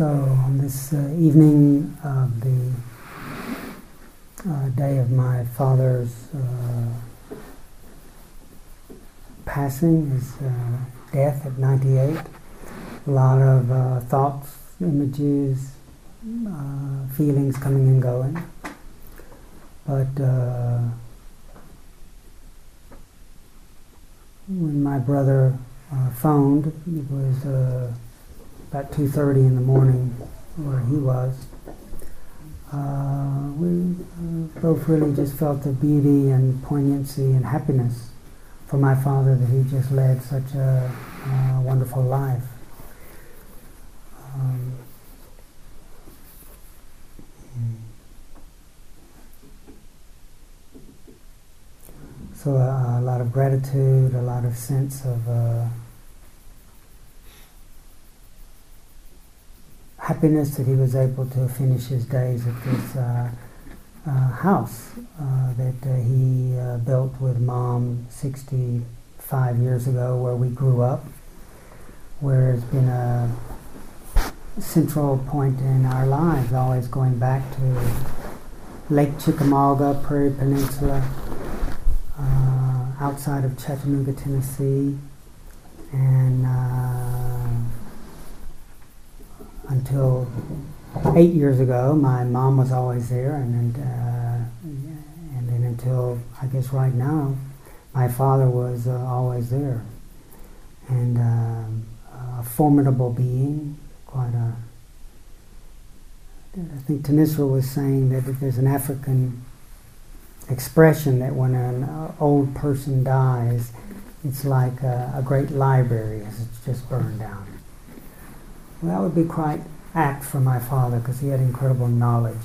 So, on this uh, evening of the uh, day of my father's uh, passing, his uh, death at 98, a lot of uh, thoughts, images, uh, feelings coming and going. But when my brother phoned, it was about 2.30 in the morning where he was. Uh, we uh, both really just felt the beauty and poignancy and happiness for my father that he just led such a uh, wonderful life. Um, so a, a, lot of gratitude, a lot of sense of uh, happiness that he was able to finish his days at this uh, uh, house uh, that uh, he uh, built with mom 65 years ago, where we grew up, where it's been a central point in our lives, always going back to Lake Chickamauga, Prairie Peninsula, outside of Chattanooga, Tennessee, and until eight years ago, my mom was always there, and uh, and then until I guess right now, my father was uh, always there, and uh, a formidable being, quite a. I think Thanissara was saying that there's an African expression that when an uh, old person dies, it's like a, a great library has just burned down. Well, that would be quite apt for my father because he had incredible knowledge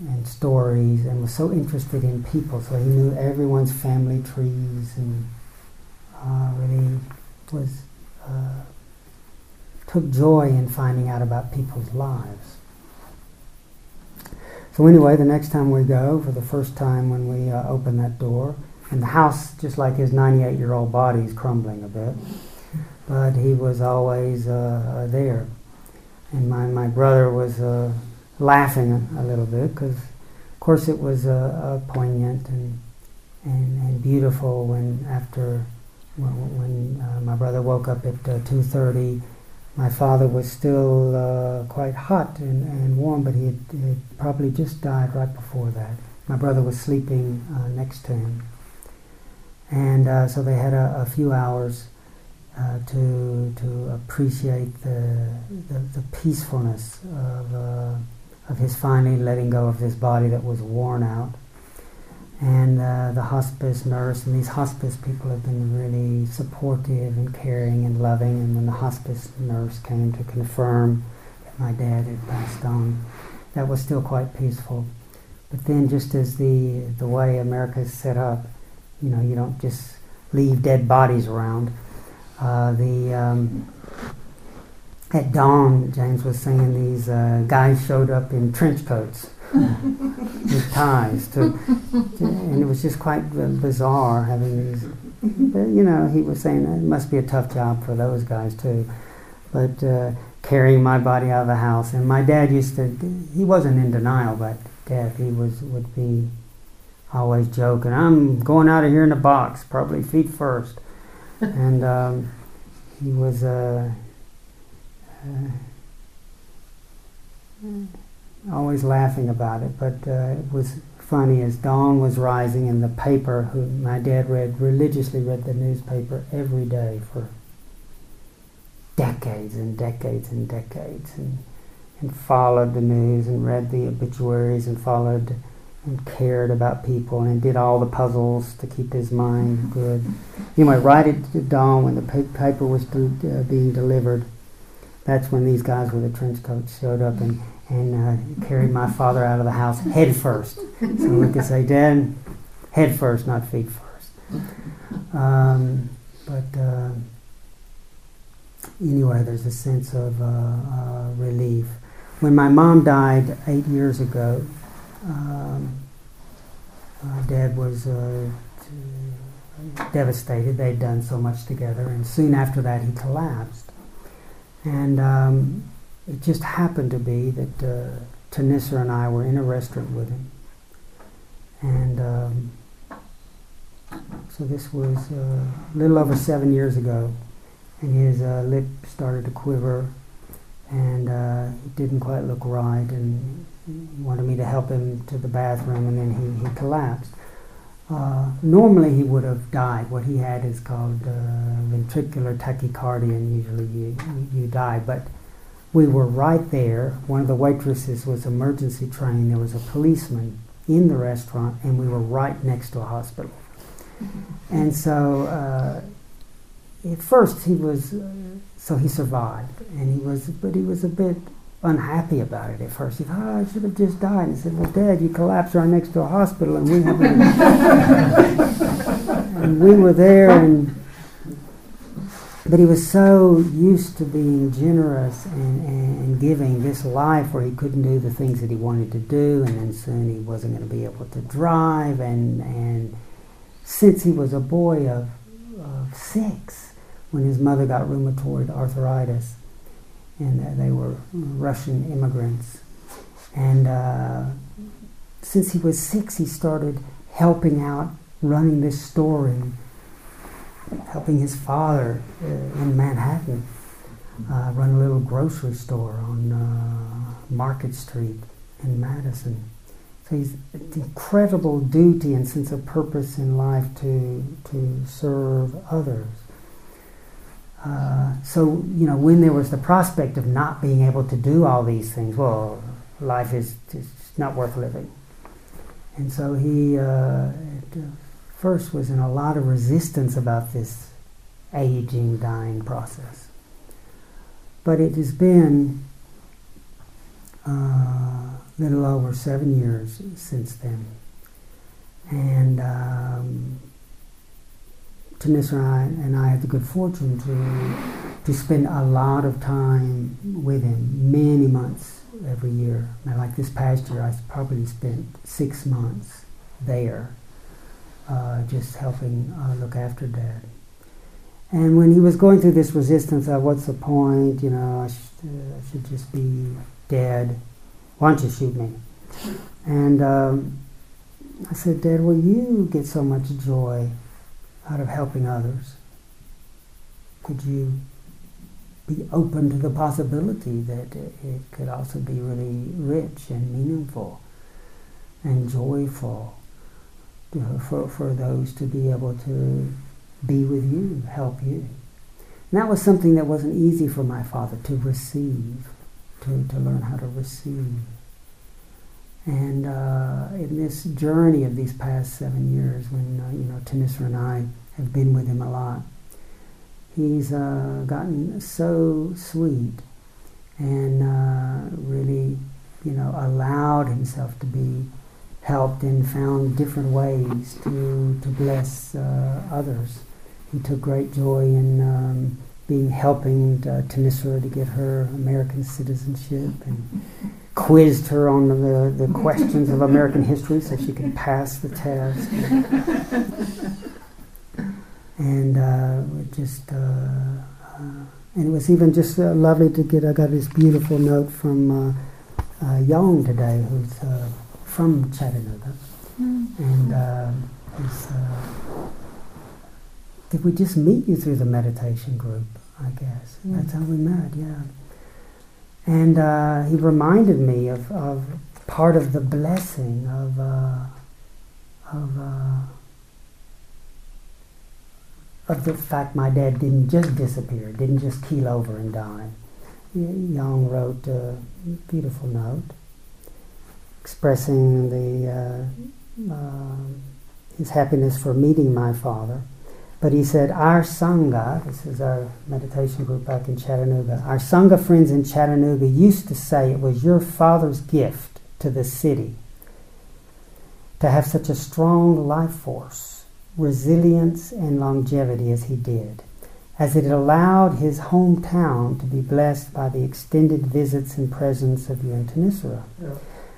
and stories and was so interested in people. So he knew everyone's family trees and uh, really was uh, took joy in finding out about people's lives. So anyway, the next time we go, for the first time when we uh, open that door, and the house, just like his 98-year-old body, is crumbling a bit, but he was always uh, there and my, my brother was uh, laughing a, a, little bit because, of course, it was uh, poignant and, and, and beautiful when after when, when uh, my brother woke up at 2:30. Uh, my father was still uh, quite hot and, and warm, but he had, had, probably just died right before that. My brother was sleeping uh, next to him, and so they had a, a few hours uh, to to appreciate the the, the peacefulness of uh, of his finally letting go of this body that was worn out, and uh, the hospice nurse and these hospice people have been really supportive and caring and loving. And when the hospice nurse came to confirm that my dad had passed on, that was still quite peaceful. But then, just as the the way America is set up, you know, you don't just leave dead bodies around uh, the um, at dawn, James was saying these uh, guys showed up in trench coats with ties, to, to, and it was just quite bizarre having these. But, you know, he was saying it must be a tough job for those guys too. But uh, carrying my body out of the house, and my dad used to. He wasn't in denial about death. He was would be always joking. I'm going out of here in a box, probably feet first and um, he was uh, uh, always laughing about it. But uh, it was funny as dawn was rising, and the paper, who my dad read religiously, read the newspaper every day for decades and decades and decades, and and followed the news and read the obituaries and followed and cared about people and did all the puzzles to keep his mind good. Anyway, right at dawn when the paper was uh, being delivered, that's when these guys with the trench coats showed up and, and uh, carried my father out of the house head first. So we could say, Dad, head first, not feet first. Um, but uh, anyway, there's a sense of uh, uh, relief. When my mom died eight years ago, um, Dad was uh, devastated. They'd done so much together, and soon after that, he collapsed. And um, it just happened to be that uh, and I were in a restaurant with him. And um, so this was uh, a little over seven years ago. And his uh, lip started to quiver and uh, it didn't quite look right. And wanted me to help him to the bathroom and then he, he collapsed. Uh, normally he would have died. What he had is called uh, ventricular tachycardia, and usually you, you die. But we were right there. One of the waitresses was emergency trained. There was a policeman in the restaurant, and we were right next to a hospital. And so, uh, at first, he was uh, so he survived, and he was, but he was a bit unhappy about it at first. He thought, oh, ah, I should have just died. And he said, Well, Dad, you collapsed right next to a hospital, and we and we were there, and but he was so used to being generous and, and, giving this life where he couldn't do the things that he wanted to do, and then soon he wasn't going to be able to drive. And, and since he was a boy of, of six, when his mother got rheumatoid arthritis, and they were Russian immigrants. And uh, since he was six, he started helping out, running this store and helping his father uh, in Manhattan uh, run a little grocery store on uh, Market Street in Madison. So he's an incredible duty and sense of purpose in life to to serve others. Uh, so, you know, when there was the prospect of not being able to do all these things, well, life is just not worth living. And so he uh, first was in a lot of resistance about this aging, dying process. But it has been uh, a little over seven years since then. And um, Thanissara and I had the good fortune to to spend a lot of time with him, many months every year. Like this past year, I probably spent six months there, uh, just helping uh, look after Dad. And when he was going through this resistance of what's the point, you know, I, sh- uh, I should just be dead. Why don't you shoot me? And um, I said, Dad, well, you get so much joy out of helping others. Could you be open to the possibility that it could also be really rich and meaningful and joyful for, for those to be able to be with you, help you. And that was something that wasn't easy for my father to receive, to, to learn how to receive. And uh, in this journey of these past seven years, when uh, you know Thanissara and I have been with him a lot, he's uh, gotten so sweet and uh, really, you know, allowed himself to be helped and found different ways to to bless uh, others. He took great joy in um, being helping uh, Thanissara to get her American citizenship and quizzed her on the, the questions of American history so she could pass the test. and uh, just, uh, uh, and it was even just uh, lovely to get, I got this beautiful note from uh, uh, Young today, who's from Chattanooga. Mm-hmm. And did we just meet you through the meditation group, I guess? Mm-hmm. That's how we met, yeah. And uh, he reminded me of, of part of the blessing of, uh, of, uh, of the fact my dad didn't just disappear, didn't just keel over and die. Young wrote a beautiful note expressing the, uh, uh, his happiness for meeting my father but he said, Our Sangha, this is our meditation group back in Chattanooga, our Sangha friends in Chattanooga used to say it was your father's gift to the city to have such a strong life force, resilience, and longevity as he did, as it allowed his hometown to be blessed by the extended visits and presence of you and Thanissara. Yeah.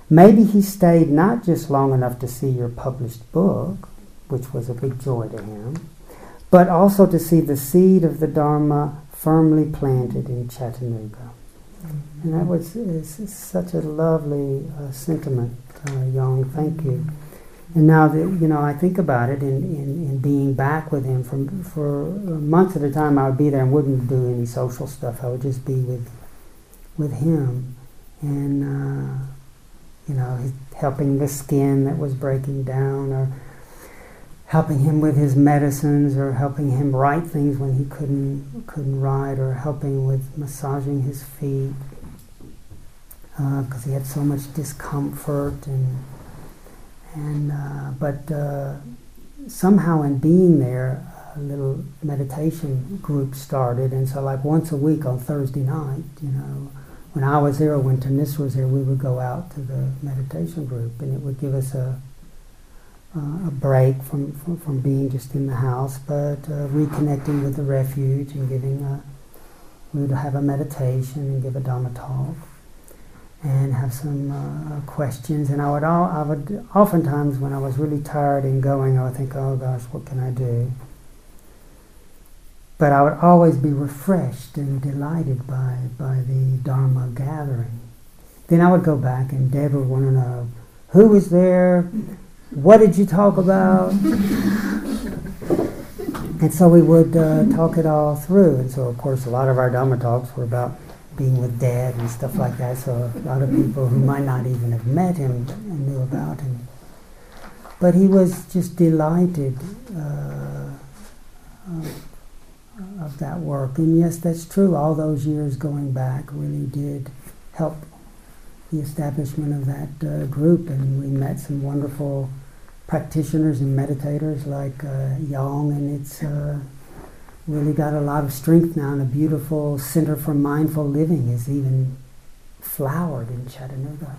Maybe he stayed not just long enough to see your published book, which was a big joy to him but also to see the seed of the Dharma firmly planted in Chattanooga. And that was such a lovely uh, sentiment, uh, Young. Thank you. And now that you know, I think about it, in, in, in being back with him for for months at a time, I would be there and wouldn't do any social stuff. I would just be with with him, and uh, you know, helping the skin that was breaking down, or helping him with his medicines, or helping him write things when he couldn't couldn't write, or helping with massaging his feet because uh, he had so much discomfort and and uh, but uh, somehow in being there, a little meditation group started, and so like once a week on Thursday night, you know, when I was there or when Tanis was there, we would go out to the meditation group, and it would give us a uh, a break from, from, from being just in the house, but uh, reconnecting with the refuge and giving a we would have a meditation and give a Dhamma talk and have some uh, questions. And I would, all, I would oftentimes, when I was really tired and going, I would think, oh gosh, what can I do? But I would always be refreshed and delighted by, by the Dharma gathering. Then I would go back and Deb would want to know, who was there? What did you talk about? and so we would uh, talk it all through. And so, of course, a lot of our Dharma talks were about being with dad and stuff like that. So a lot of people who might not even have met him knew about him. But he was just delighted uh, of that work. And yes, that's true. All those years going back really did help the establishment of that uh, group. And we met some wonderful practitioners and meditators like uh, Yang, and it's uh, really got a lot of strength now, and a beautiful Center for Mindful Living is even flowered in Chattanooga.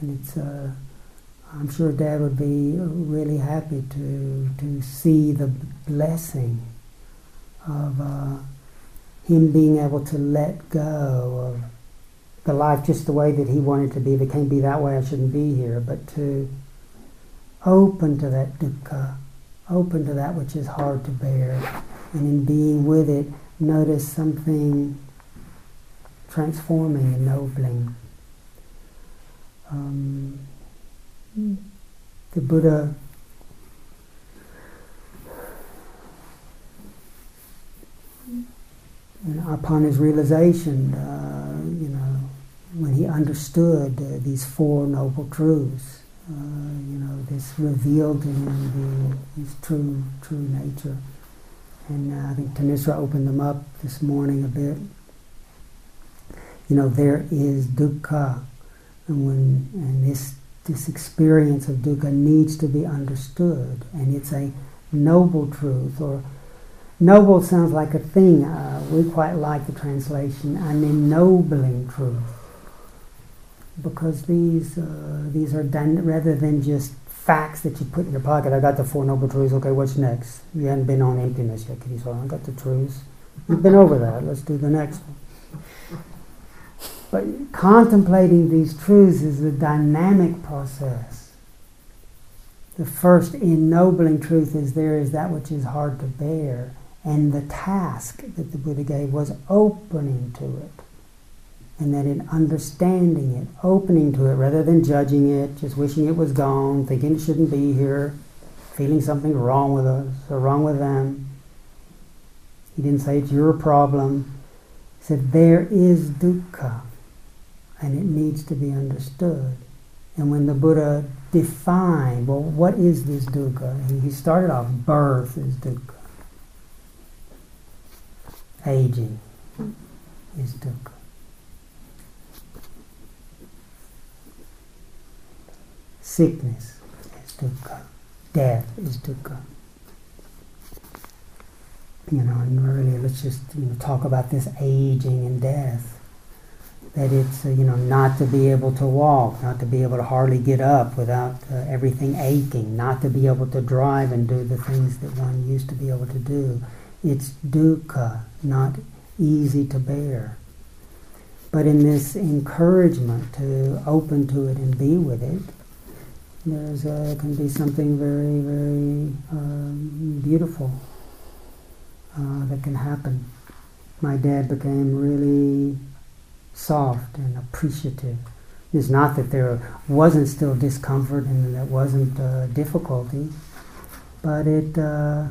And it's, uh, I'm sure Dad would be really happy to, to see the blessing of uh, him being able to let go of the life just the way that he wanted to be. If it can't be that way, I shouldn't be here. But to open to that dukkha, open to that which is hard to bear, and in being with it, notice something transforming, ennobling. Um, the Buddha upon his realization, uh, you know, when he understood uh, these four noble truths, uh, you know, this revealed in him the, his true, true nature. And uh, I think Thanissara opened them up this morning a bit. You know, there is dukkha, and when and this this experience of dukkha needs to be understood, and it's a noble truth. Or noble sounds like a thing. Uh, we quite like the translation, an ennobling truth, because these uh, these are done rather than just facts that you put in your pocket. I got the Four Noble Truths. Okay, what's next? You hadn't been on emptiness yet, Kitty. So I got the truths. You've been over that. Let's do the next one. But contemplating these truths is a dynamic process. The first ennobling truth is there is that which is hard to bear. And the task that the Buddha gave was opening to it and that in understanding it, opening to it rather than judging it, just wishing it was gone, thinking it shouldn't be here, feeling something wrong with us or wrong with them. He didn't say it's your problem. He said there is dukkha and it needs to be understood. And when the Buddha defined, well, what is this dukkha? He, started off birth is dukkha. Aging is dukkha. Sickness is dukkha. Death is dukkha. You know, and really, let's just you know talk about this aging and death. That it's uh, you know not to be able to walk, not to be able to hardly get up without uh, everything aching, not to be able to drive and do the things that one used to be able to do. It's dukkha, not easy to bear. But in this encouragement to open to it and be with it, there's uh, can be something very, very um, beautiful uh, that can happen. My dad became really soft and appreciative. It's not that there wasn't still discomfort and that wasn't uh, difficulty, but it uh,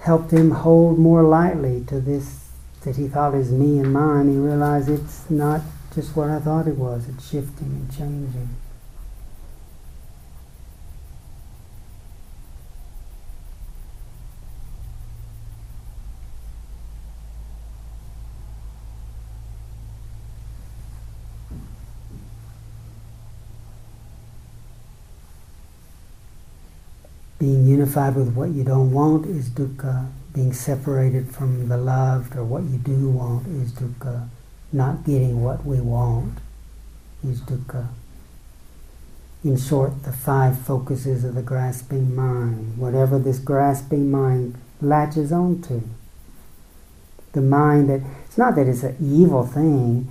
helped him hold more lightly to this that he thought is me and mine. He realized it's not just what I thought it was, it's shifting and changing. Being unified with what you don't want is dukkha. Being separated from the loved or what you do want is dukkha. Not getting what we want is dukkha. In short, the five focuses of the grasping mind, whatever this grasping mind latches onto. The mind that, it's not that it's an evil thing.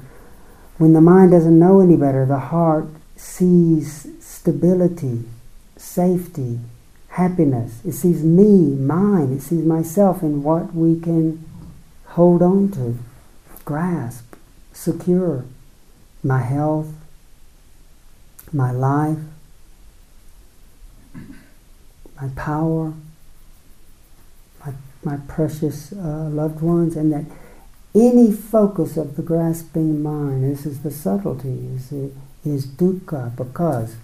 When the mind doesn't know any better, the heart sees stability, safety, happiness. It sees me, mine. It sees myself in what we can hold on to, grasp, secure. My health, my life, my power, my, my precious uh, loved ones, and that any focus of the grasping mind, this is the subtlety, is, is dukkha, because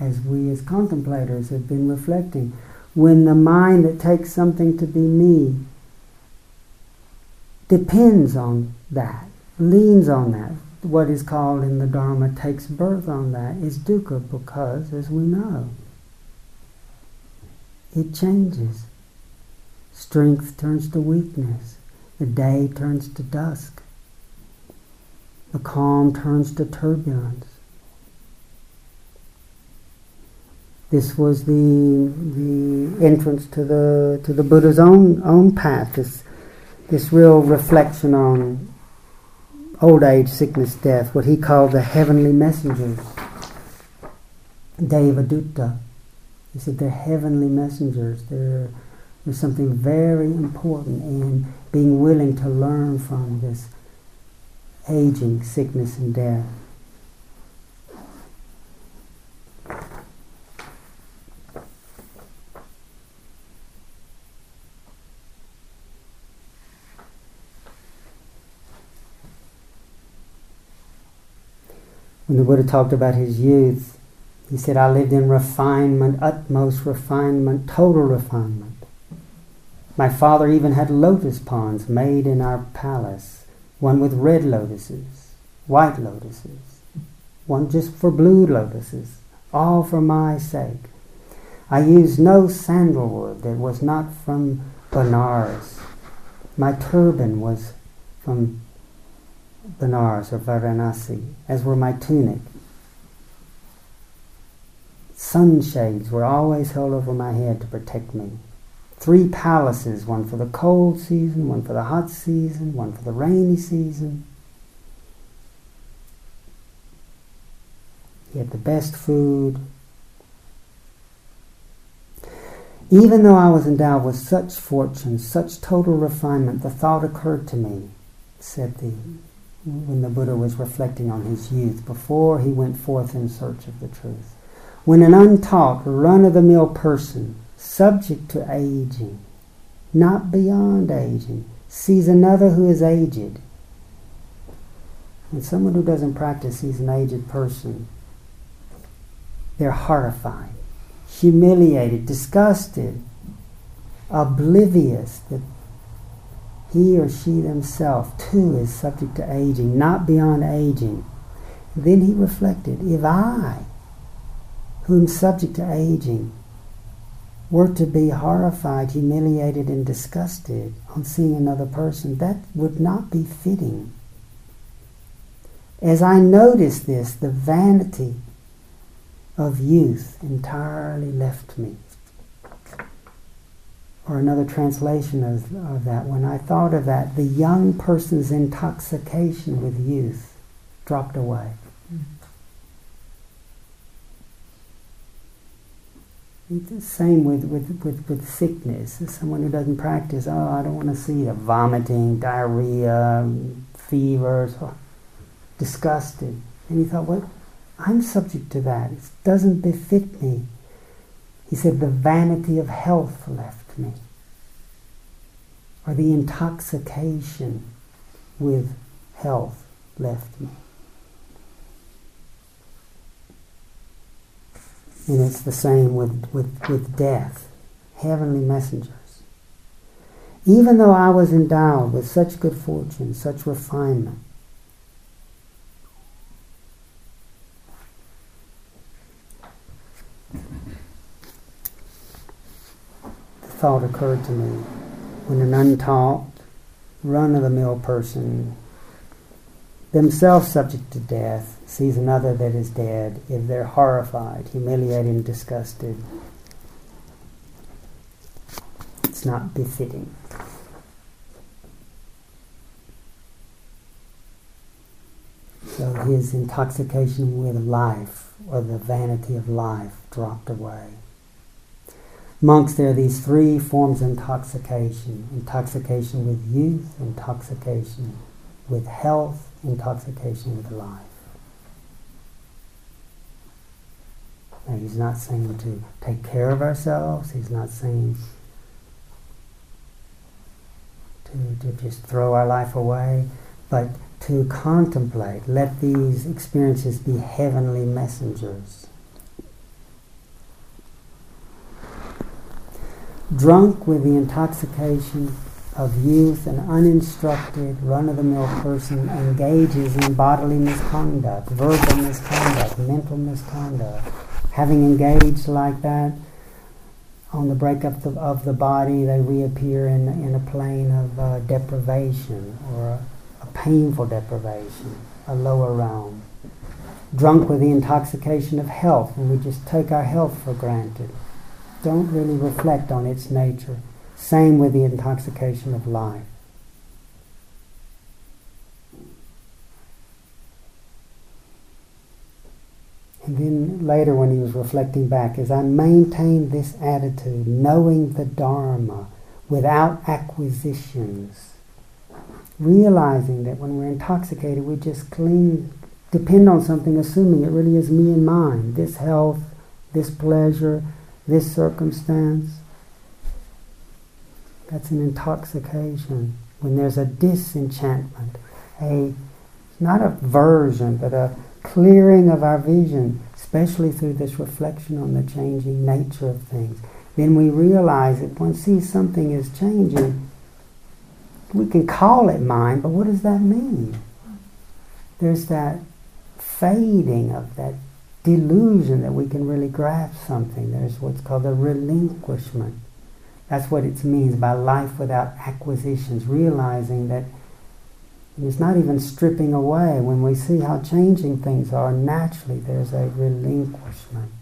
as we as contemplators have been reflecting, when the mind that takes something to be me depends on that, leans on that, what is called in the Dharma takes birth on that, is dukkha because, as we know, it changes. Strength turns to weakness. The day turns to dusk. The calm turns to turbulence. This was the the entrance to the to the Buddha's own own path. This this real reflection on old age, sickness, death. What he called the heavenly messengers. Devaduta. He said they're heavenly messengers. They're, there's something very important in being willing to learn from this aging, sickness, and death. When the Buddha talked about his youth, he said, I lived in refinement, utmost refinement, total refinement. My father even had lotus ponds made in our palace, one with red lotuses, white lotuses, one just for blue lotuses, all for my sake. I used no sandalwood that was not from Benares. My turban was from Benares or Varanasi, as were my tunic. Sunshades were always held over my head to protect me. Three palaces, one for the cold season, one for the hot season, one for the rainy season. He had the best food. Even though I was endowed with such fortune, such total refinement, the thought occurred to me, said the when the Buddha was reflecting on his youth before he went forth in search of the truth. When an untaught, run of the mill person, subject to aging, not beyond aging, sees another who is aged, and someone who doesn't practice sees an aged person, they're horrified, humiliated, disgusted, oblivious that he or she themselves too is subject to aging, not beyond aging. Then he reflected, if I, who am subject to aging, were to be horrified, humiliated, and disgusted on seeing another person, that would not be fitting. As I noticed this, the vanity of youth entirely left me or another translation of, of that, when I thought of that, the young person's intoxication with youth dropped away. It's the same with, with, with, with sickness. Someone who doesn't practice, oh, I don't want to see the vomiting, diarrhea, fevers. disgusted. And he thought, well, I'm subject to that. It doesn't befit me. He said, the vanity of health left or the intoxication with health left me. And it's the same with, with, with death, heavenly messengers. Even though I was endowed with such good fortune, such refinement, thought occurred to me when an untaught, run of the mill person themselves subject to death, sees another that is dead, if they're horrified, humiliated, and disgusted, it's not befitting. So his intoxication with life, or the vanity of life, dropped away. Monks, there are these three forms of intoxication intoxication with youth, intoxication with health, intoxication with life. Now, he's not saying to take care of ourselves, he's not saying to, to just throw our life away, but to contemplate. Let these experiences be heavenly messengers. Drunk with the intoxication of youth, an uninstructed, run of the mill person engages in bodily misconduct, verbal misconduct, mental misconduct. Having engaged like that, on the breakup of, of the body, they reappear in, in a plane of uh, deprivation or a, a painful deprivation, a lower realm. Drunk with the intoxication of health, and we just take our health for granted. Don't really reflect on its nature same with the intoxication of life. And then later, when he was reflecting back, as I maintained this attitude, knowing the Dharma without acquisitions, realizing that when we're intoxicated, we just cling, depend on something, assuming it really is me and mine this health, this pleasure, this circumstance. That's an intoxication. When there's a disenchantment, a not a version, but a clearing of our vision, especially through this reflection on the changing nature of things. Then we realize that once see something is changing, we can call it mind, but what does that mean? There's that fading of that delusion that we can really grasp something. There's what's called a relinquishment. That's what it means by life without acquisitions, realizing that it's not even stripping away. When we see how changing things are, naturally there's a relinquishment,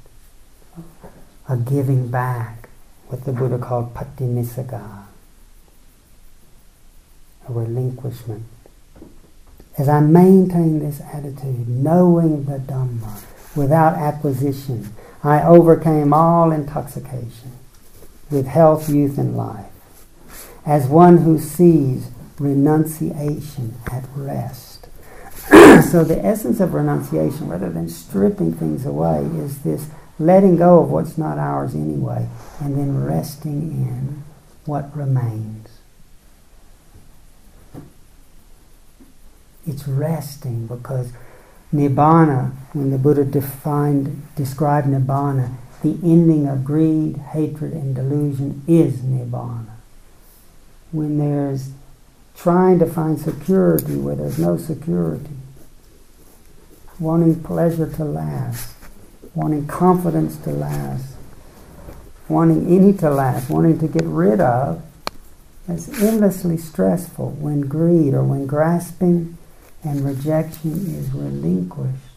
a giving back, what the Buddha called patinissagga, a relinquishment. As I maintain this attitude, knowing the Dhamma without acquisition, I overcame all intoxication with health, youth, and life, as one who sees renunciation at rest. so, the essence of renunciation, rather than stripping things away, is this letting go of what's not ours anyway, and then resting in what remains. It's resting because nibbana, when the Buddha defined, described nibbana, the ending of greed, hatred, and delusion is nibbana. When there's trying to find security where there's no security, wanting pleasure to last, wanting confidence to last, wanting any to last, wanting to get rid of, it's endlessly stressful when greed or when grasping and rejection is relinquished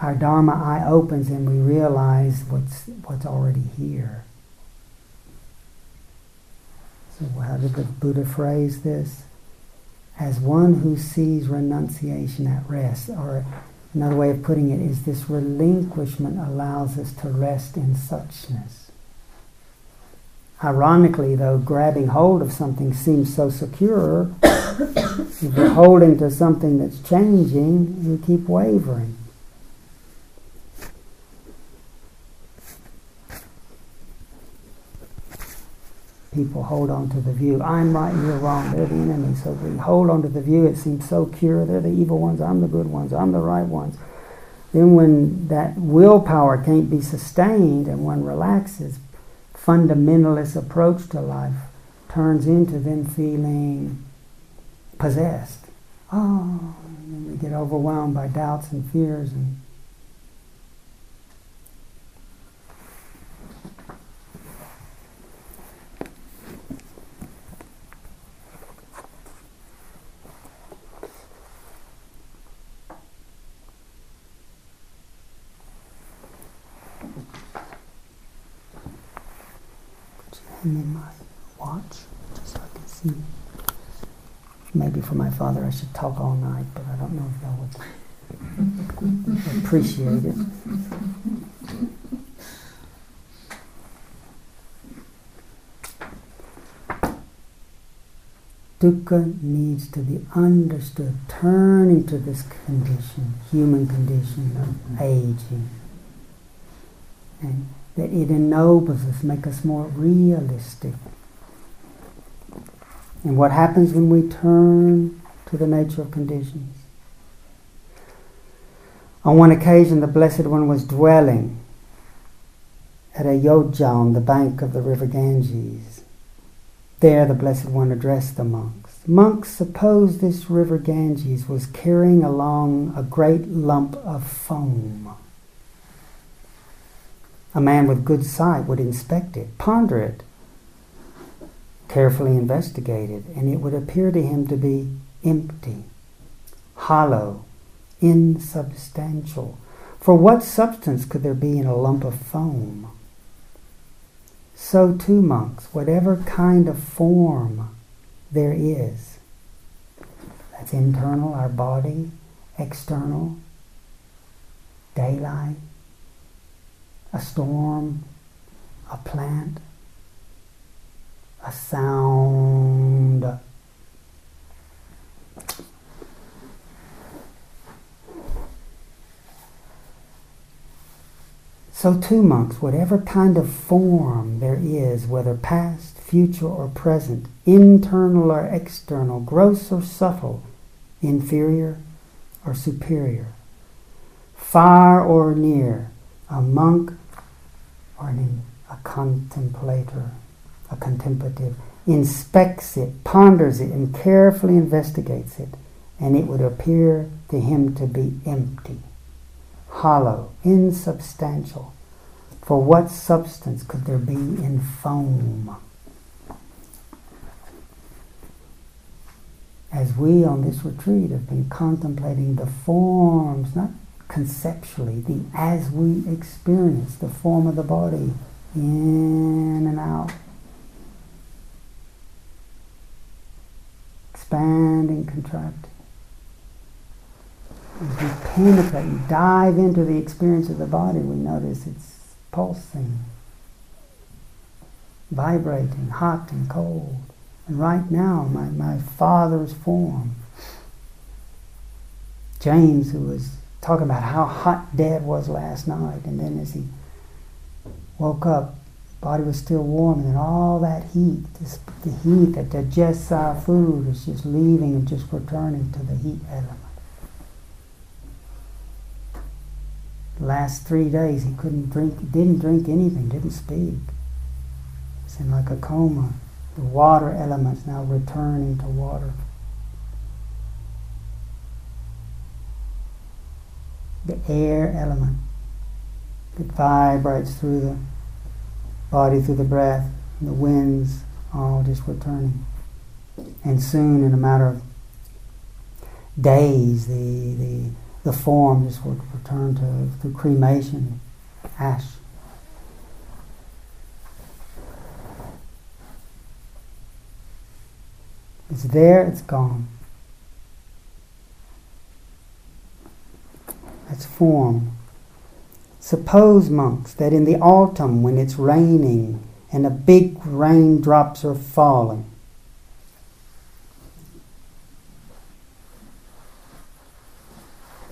our Dharma eye opens and we realize what's, what's already here. So, how did the Buddha phrase this? As one who sees renunciation at rest, or another way of putting it is this relinquishment allows us to rest in suchness. Ironically, though, grabbing hold of something seems so secure, if we're holding to something that's changing, you keep wavering. People hold on to the view. I'm right, you're wrong. They're the enemy. So we hold on to the view. It seems so pure. They're the evil ones. I'm the good ones. I'm the right ones. Then, when that willpower can't be sustained and one relaxes, fundamentalist approach to life turns into them feeling possessed. Oh, and we get overwhelmed by doubts and fears and hand me my watch just so I can see. Maybe for my father I should talk all night, but I don't know if y'all would appreciate it. Dukkha needs to be understood, turning to this condition, human condition of aging. And that it ennobles us, make us more realistic. And what happens when we turn to the nature of conditions? On one occasion, the Blessed One was dwelling at Ayodhya on the bank of the river Ganges. There, the Blessed One addressed the monks. Monks, suppose this river Ganges was carrying along a great lump of foam. A man with good sight would inspect it, ponder it, carefully investigate it, and it would appear to him to be empty, hollow, insubstantial. For what substance could there be in a lump of foam? So too, monks, whatever kind of form there is, that's internal, our body, external, daylight, a storm, a plant, a sound. So, too, monks, whatever kind of form there is, whether past, future, or present, internal or external, gross or subtle, inferior or superior, far or near, a monk or an, a contemplator, a contemplative, inspects it, ponders it, and carefully investigates it, and it would appear to him to be empty, hollow, insubstantial. For what substance could there be in foam? As we on this retreat have been contemplating the forms, not conceptually, the as we experience the form of the body in and out, expanding, contracting. As we penetrate and dive into the experience of the body, we notice it's pulsing, vibrating, hot and cold. And right now, my, my father's form, James, who was talking about how hot Dad was last night, and then as he woke up, body was still warm, and all that heat, this, the heat that digests our food, is just leaving and just returning to the heat element. Last three days, he couldn't drink, didn't drink anything, didn't speak. It's in like a coma. The water element's now returning to water. the air element that vibrates through the body, through the breath, the winds, all just returning. And soon, in a matter of days, the, the, the form just would return to through cremation, ash. It's there, it's gone. its form. Suppose, monks, that in the autumn, when it's raining and the big raindrops are falling.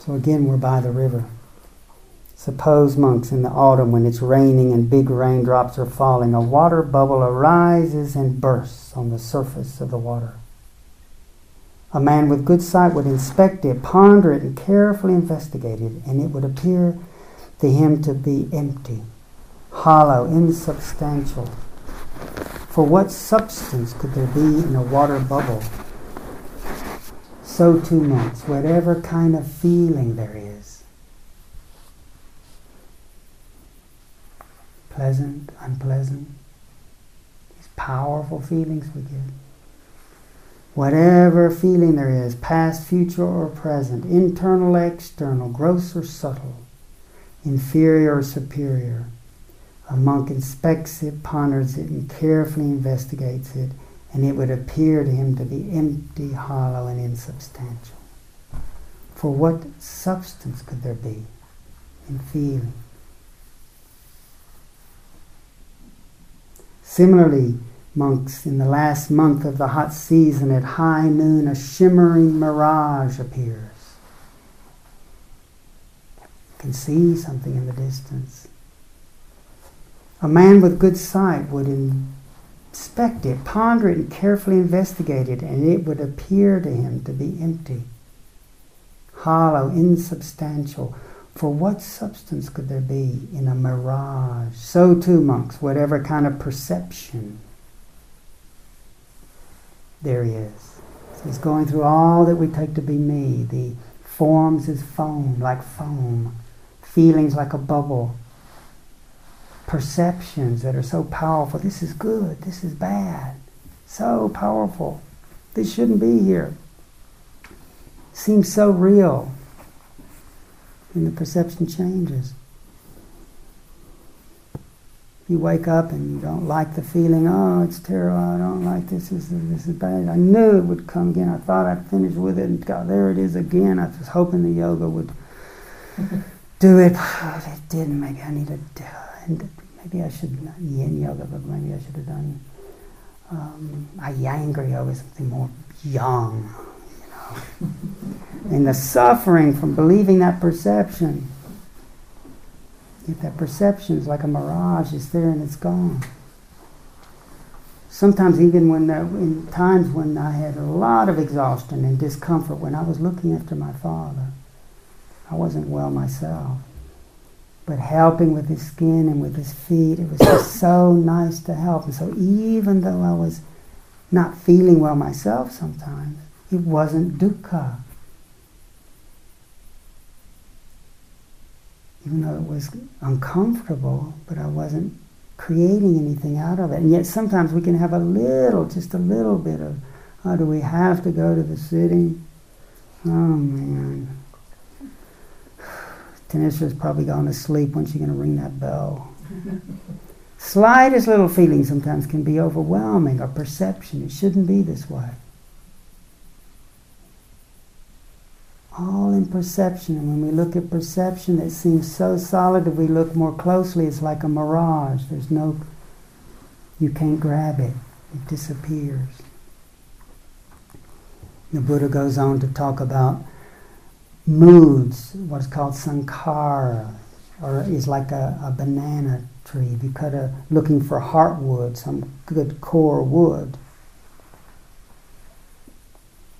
So again, we're by the river. Suppose, monks, in the autumn when it's raining and big raindrops are falling, a water bubble arises and bursts on the surface of the water. A man with good sight would inspect it, ponder it, and carefully investigate it, and it would appear to him to be empty, hollow, insubstantial. For what substance could there be in a water bubble? So too monks, whatever kind of feeling there is, pleasant, unpleasant, these powerful feelings we get. Whatever feeling there is, past, future, or present, internal, external, gross or subtle, inferior or superior, a monk inspects it, ponders it, and carefully investigates it, and it would appear to him to be empty, hollow, and insubstantial. For what substance could there be in feeling? Similarly, monks, in the last month of the hot season, at high noon, a shimmering mirage appears. You can see something in the distance. A man with good sight would inspect it, ponder it, and carefully investigate it, and it would appear to him to be empty, hollow, insubstantial. For what substance could there be in a mirage? So too, monks, whatever kind of perception there he is. So he's going through all that we take to be me. The forms as foam, like foam, feelings like a bubble, perceptions that are so powerful. This is good, this is bad. So powerful. This shouldn't be here. Seems so real. And the perception changes. You wake up and you don't like the feeling, oh, it's terrible, I don't like this, this, this is bad. I knew it would come again. I thought I'd finish with it, and God, there it is again. I was hoping the yoga would do it. it didn't. Maybe I need to it maybe I should yin yoga, but maybe I should have done um, Iyengar yoga, something more young, you know. and the suffering from believing that perception. If that perception is like a mirage, it's there and it's gone. Sometimes, even when in times when I had a lot of exhaustion and discomfort, when I was looking after my father, I wasn't well myself but helping with his skin and with his feet. It was just so nice to help. And so even though I was not feeling well myself sometimes, it wasn't dukkha. Even though it was uncomfortable, but I wasn't creating anything out of it. And yet sometimes we can have a little, just a little bit of, oh, do we have to go to the city? Oh man. Thanissara's probably gone to sleep when she's going to ring that bell. Slightest little feeling sometimes can be overwhelming, or perception. It shouldn't be this way. All in perception. And when we look at perception that seems so solid, if we look more closely, it's like a mirage. There's no, you can't grab it, it disappears. The Buddha goes on to talk about moods, what's called sankhara, or is like a, a banana tree. If you cut a looking for heartwood, some good core wood,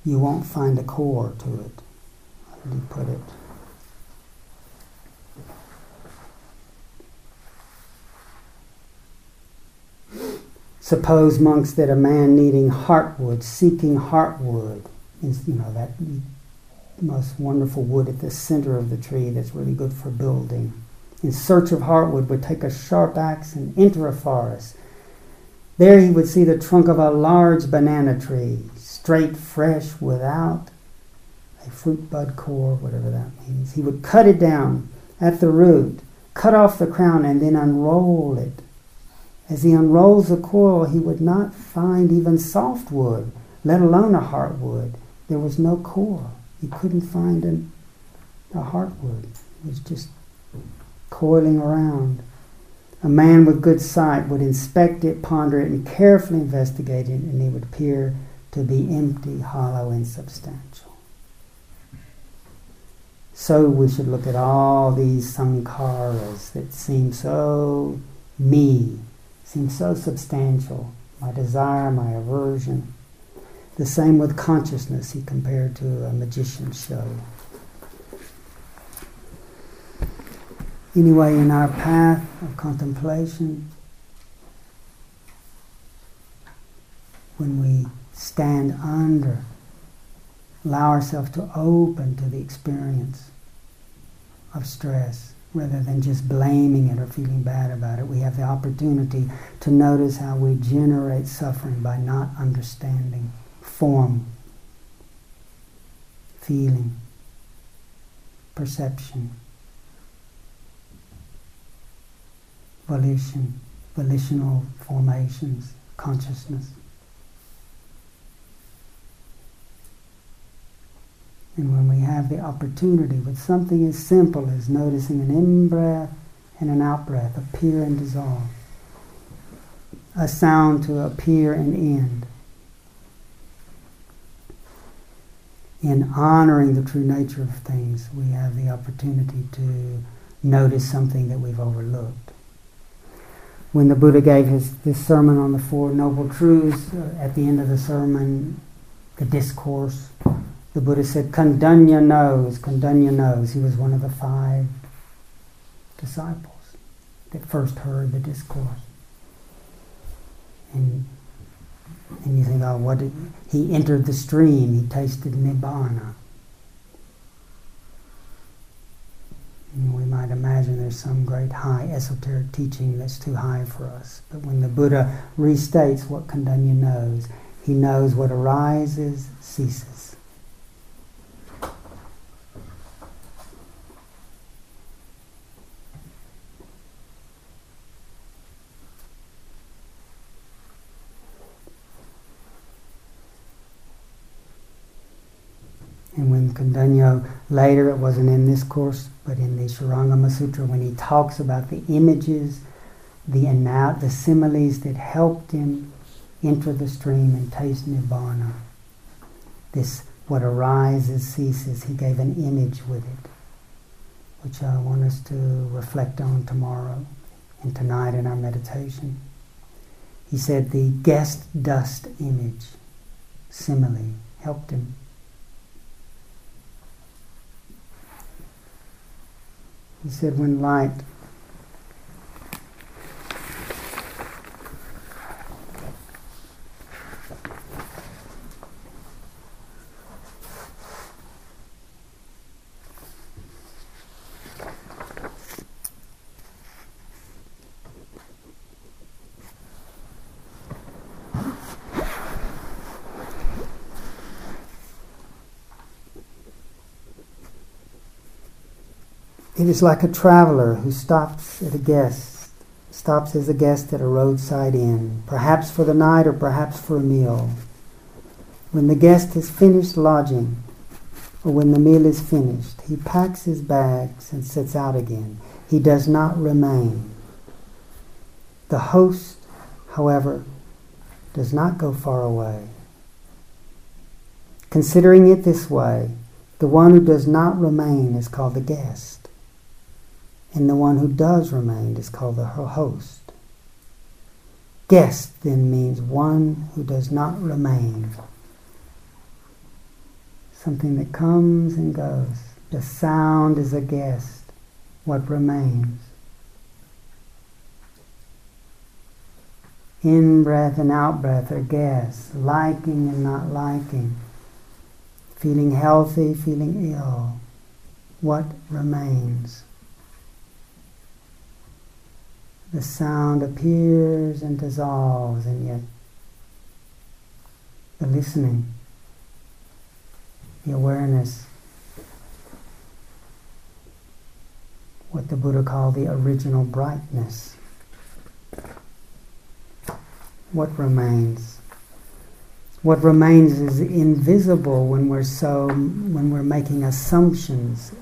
you won't find a core to it. How did he put it? Suppose monks that a man needing heartwood, seeking heartwood, you know that most wonderful wood at the center of the tree that's really good for building. In search of heartwood, would take a sharp axe and enter a forest. There he would see the trunk of a large banana tree, straight, fresh, without a fruit bud core, whatever that means. He would cut it down at the root, cut off the crown, and then unroll it. As he unrolls the coil, he would not find even soft wood, let alone a heartwood. There was no core. You couldn't find an, a heartwood. It was just coiling around. A man with good sight would inspect it, ponder it, and carefully investigate it, and it would appear to be empty, hollow, insubstantial. So we should look at all these sankharas that seem so me, seem so substantial. My desire, my aversion. The same with consciousness, he compared to a magician's show. Anyway, in our path of contemplation, when we stand under, allow ourselves to open to the experience of stress rather than just blaming it or feeling bad about it. We have the opportunity to notice how we generate suffering by not understanding form, feeling, perception. volition, volitional formations, consciousness. And when we have the opportunity with something as simple as noticing an in breath and an out breath appear and dissolve, a sound to appear and end, in honoring the true nature of things, we have the opportunity to notice something that we've overlooked when the Buddha gave his this sermon on the Four Noble Truths, uh, at the end of the sermon, the discourse, the Buddha said, Kondanya knows, Kondanya knows. He was one of the five disciples that first heard the discourse. And, and you think, oh, what did he entered the stream, he tasted Nibbana. And we might imagine there's some great high esoteric teaching that's too high for us. But when the Buddha restates what Kondanya knows, he knows what arises ceases. And when Kondanya later, it wasn't in this course, but in the Shurangama Sutra, when he talks about the images, the anal- the similes that helped him enter the stream and taste nibbana. This what arises ceases. He gave an image with it, which I want us to reflect on tomorrow and tonight in our meditation. He said the guest dust image, simile, helped him He said, when light It is like a traveler who stops at a guest, stops as a guest at a roadside inn, perhaps for the night or perhaps for a meal. When the guest has finished lodging, or when the meal is finished, he packs his bags and sets out again. He does not remain. The host, however, does not go far away. Considering it this way, the one who does not remain is called the guest and the one who does remain is called the host. Guest then means one who does not remain. Something that comes and goes. The sound is a guest. What remains? In breath and out breath are guests, liking and not liking, feeling healthy, feeling ill. What remains? The sound appears and dissolves, and yet the listening, the awareness, what the Buddha called the original brightness. What remains? What remains is invisible when we're so when we're making assumptions,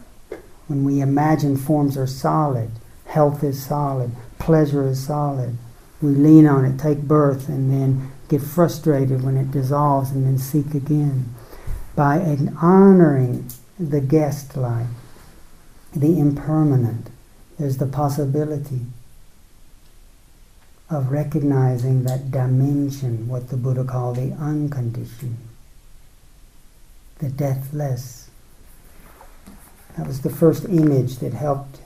when we imagine forms are solid, health is solid, pleasure is solid. We lean on it, take birth, and then get frustrated when it dissolves and then seek again. By honoring the guest life, the impermanent, there's the possibility of recognizing that dimension, what the Buddha called the unconditioned, the deathless. That was the first image that helped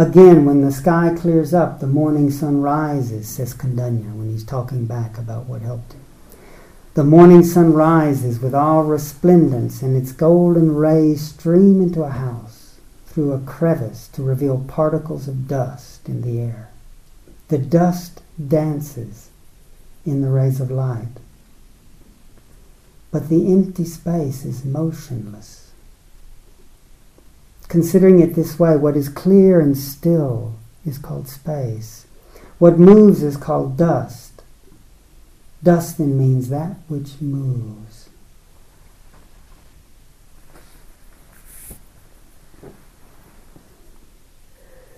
Again, when the sky clears up, the morning sun rises, says Kondanya when he's talking back about what helped him. The morning sun rises with all resplendence, and its golden rays stream into a house through a crevice to reveal particles of dust in the air. The dust dances in the rays of light, but the empty space is motionless. Considering it this way, what is clear and still is called space. What moves is called dust. Dust then means that which moves.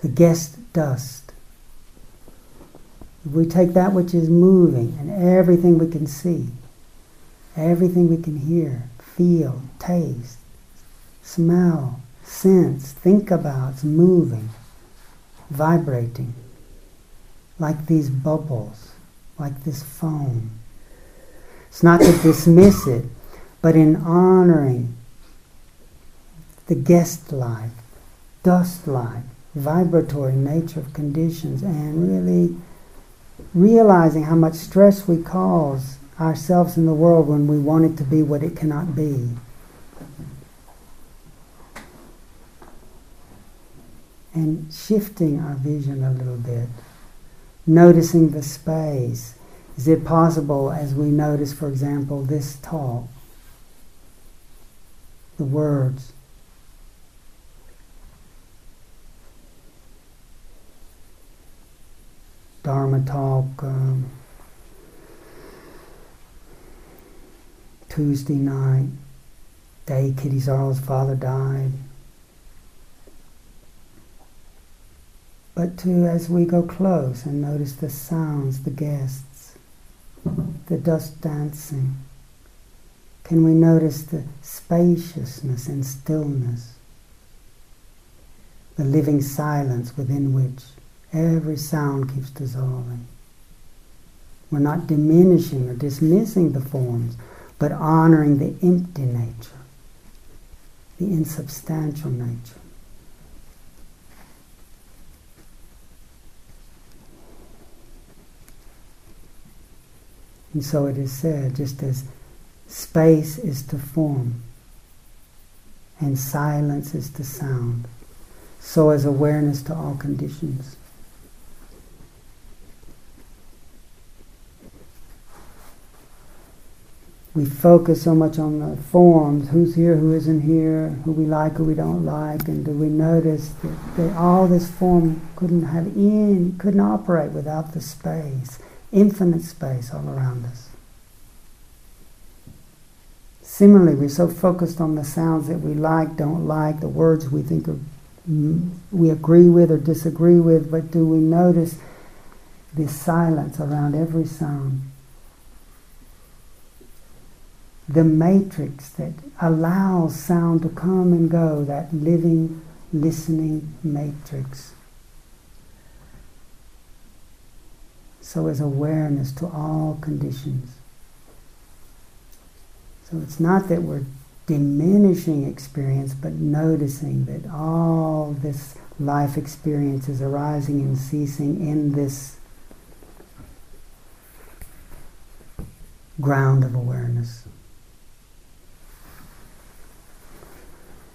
The guest dust. If we take that which is moving and everything we can see, everything we can hear, feel, taste, smell, sense, think about, moving, vibrating, like these bubbles, like this foam. It's not to dismiss it, but in honoring the guest life, dust like, vibratory nature of conditions and really realizing how much stress we cause ourselves in the world when we want it to be what it cannot be. And shifting our vision a little bit, noticing the space. Is it possible, as we notice, for example, this talk, the words, Dharma talk, um, Tuesday night, day Kittisaro's father died. But to as we go close and notice the sounds, the guests, the dust dancing. Can we notice the spaciousness and stillness, the living silence within which every sound keeps dissolving? We're not diminishing or dismissing the forms, but honoring the empty nature, the insubstantial nature. And so it is said, just as space is to form and silence is to sound, so is awareness to all conditions. we focus so much on the forms who's here, who isn't here, who we like, who we don't like, and do we notice that, that all this form couldn't have in, couldn't operate without the space infinite space all around us. Similarly, we're so focused on the sounds that we like, don't like, the words we think are, mm, we agree with or disagree with, but do we notice this silence around every sound? The matrix that allows sound to come and go, that living, listening matrix. So is awareness to all conditions. So it's not that we're diminishing experience, but noticing that all this life experience is arising and ceasing in this ground of awareness.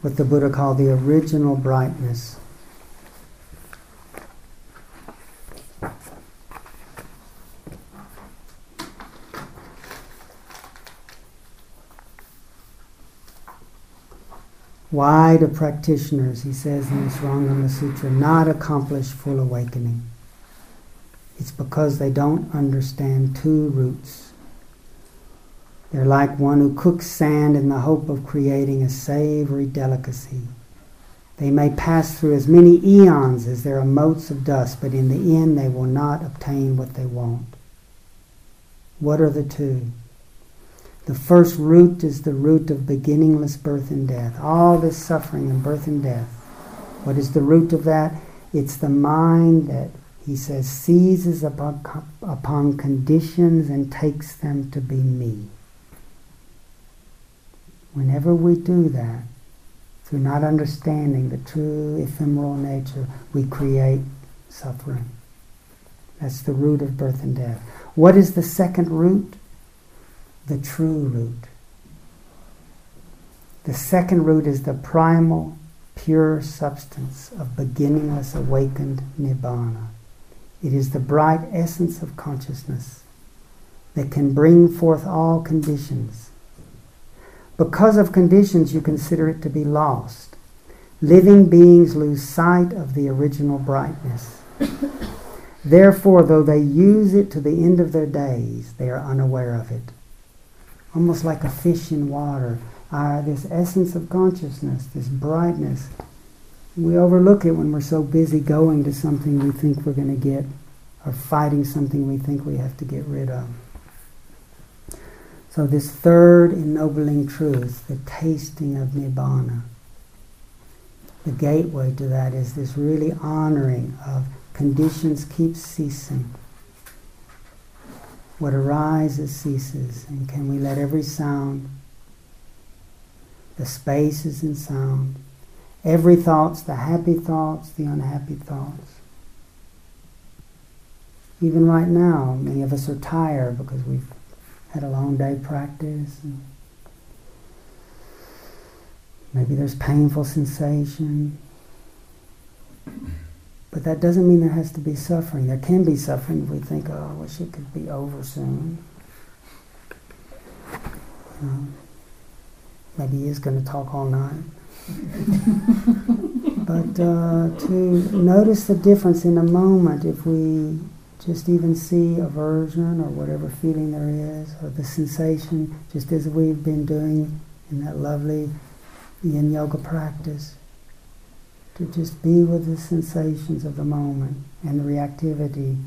What the Buddha called the original brightness. Why do practitioners, he says in the Shurangama Sutra, not accomplish full awakening? It's because they don't understand two roots. They're like one who cooks sand in the hope of creating a savory delicacy. They may pass through as many eons as there are motes of dust, but in the end they will not obtain what they want. What are the two? The first root is the root of beginningless birth and death. All this suffering and birth and death. What is the root of that? It's the mind that, he says, seizes upon, upon conditions and takes them to be me. Whenever we do that, through not understanding the true ephemeral nature, we create suffering. That's the root of birth and death. What is the second root? The true root. The second root is the primal, pure substance of beginningless awakened nibbana. It is the bright essence of consciousness that can bring forth all conditions because of conditions, you consider it to be lost. Living beings lose sight of the original brightness. Therefore, though they use it to the end of their days, they are unaware of it. Almost like a fish in water. Uh, this essence of consciousness, this brightness, we overlook it when we're so busy going to something we think we're going to get or fighting something we think we have to get rid of. So, this third ennobling truth, the tasting of Nibbana, the gateway to that is this really honoring of conditions keep ceasing. What arises ceases, and can we let every sound, the spaces in sound, every thoughts, the happy thoughts, the unhappy thoughts. Even right now, many of us are tired because we've had a long day practice. maybe there's painful sensation. But that doesn't mean there has to be suffering. There can be suffering if we think, oh, I wish it could be over soon. You know, maybe he is going to talk all night. but uh, to notice the difference in a moment if we just even see aversion or whatever feeling there is, or the sensation, just as we've been doing in that lovely yin yoga practice, to just be with the sensations of the moment and the reactivity.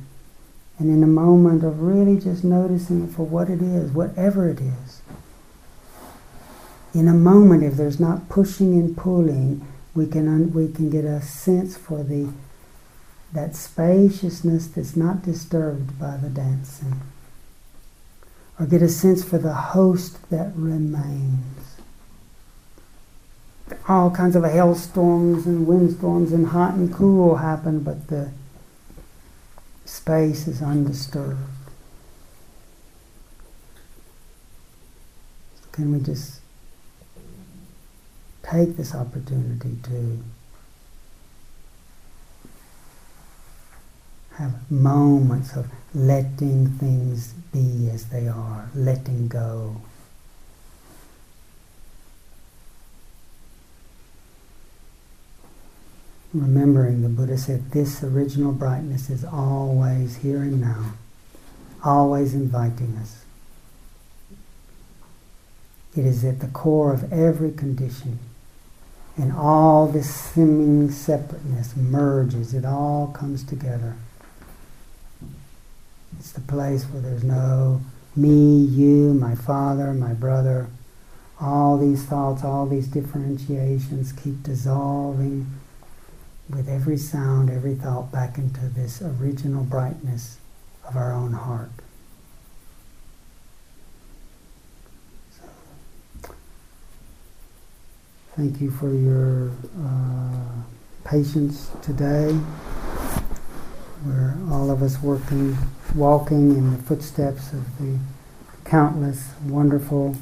And in a moment of really just noticing it for what it is, whatever it is. In a moment, if there's not pushing and pulling, we can, un- we can get a sense for the that spaciousness that's not disturbed by the dancing. Or get a sense for the host that remains. All kinds of hailstorms and windstorms and hot and cool happen, but the space is undisturbed. Can we just take this opportunity to have moments of letting things be as they are, letting go. Remembering the Buddha said this original brightness is always here and now, always inviting us. It is at the core of every condition. And all this seeming separateness merges, it all comes together. It's the place where there's no me, you, my father, my brother. All these thoughts, all these differentiations keep dissolving with every sound, every thought back into this original brightness of our own heart. So, thank you for your uh, patience today. We're all of us working walking in the footsteps of the countless wonderful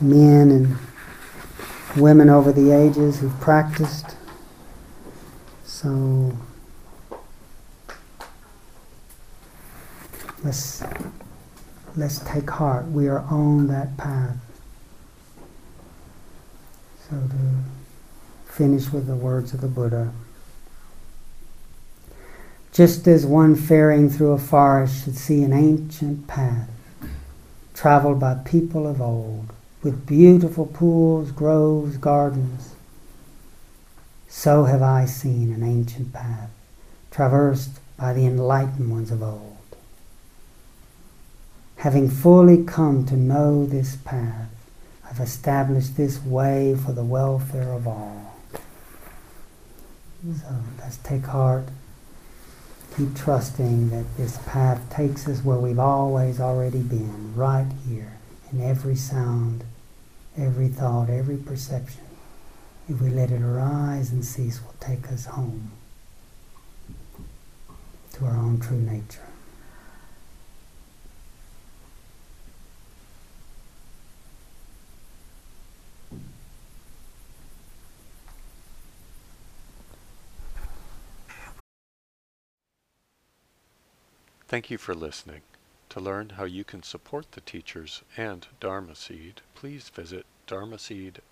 men and women over the ages who've practiced. So let's let's take heart. We are on that path. So to finish with the words of the Buddha just as one faring through a forest should see an ancient path traveled by people of old, with beautiful pools, groves, gardens. So have I seen an ancient path, traversed by the enlightened ones of old. Having fully come to know this path, I've established this way for the welfare of all. So let's take heart. Keep trusting that this path takes us where we've always already been, right here, in every sound, every thought, every perception. If we let it arise and cease, will take us home to our own true nature. Thank you for listening. To learn how you can support the teachers and Dharma Seed, please visit dharma dharmaseed.org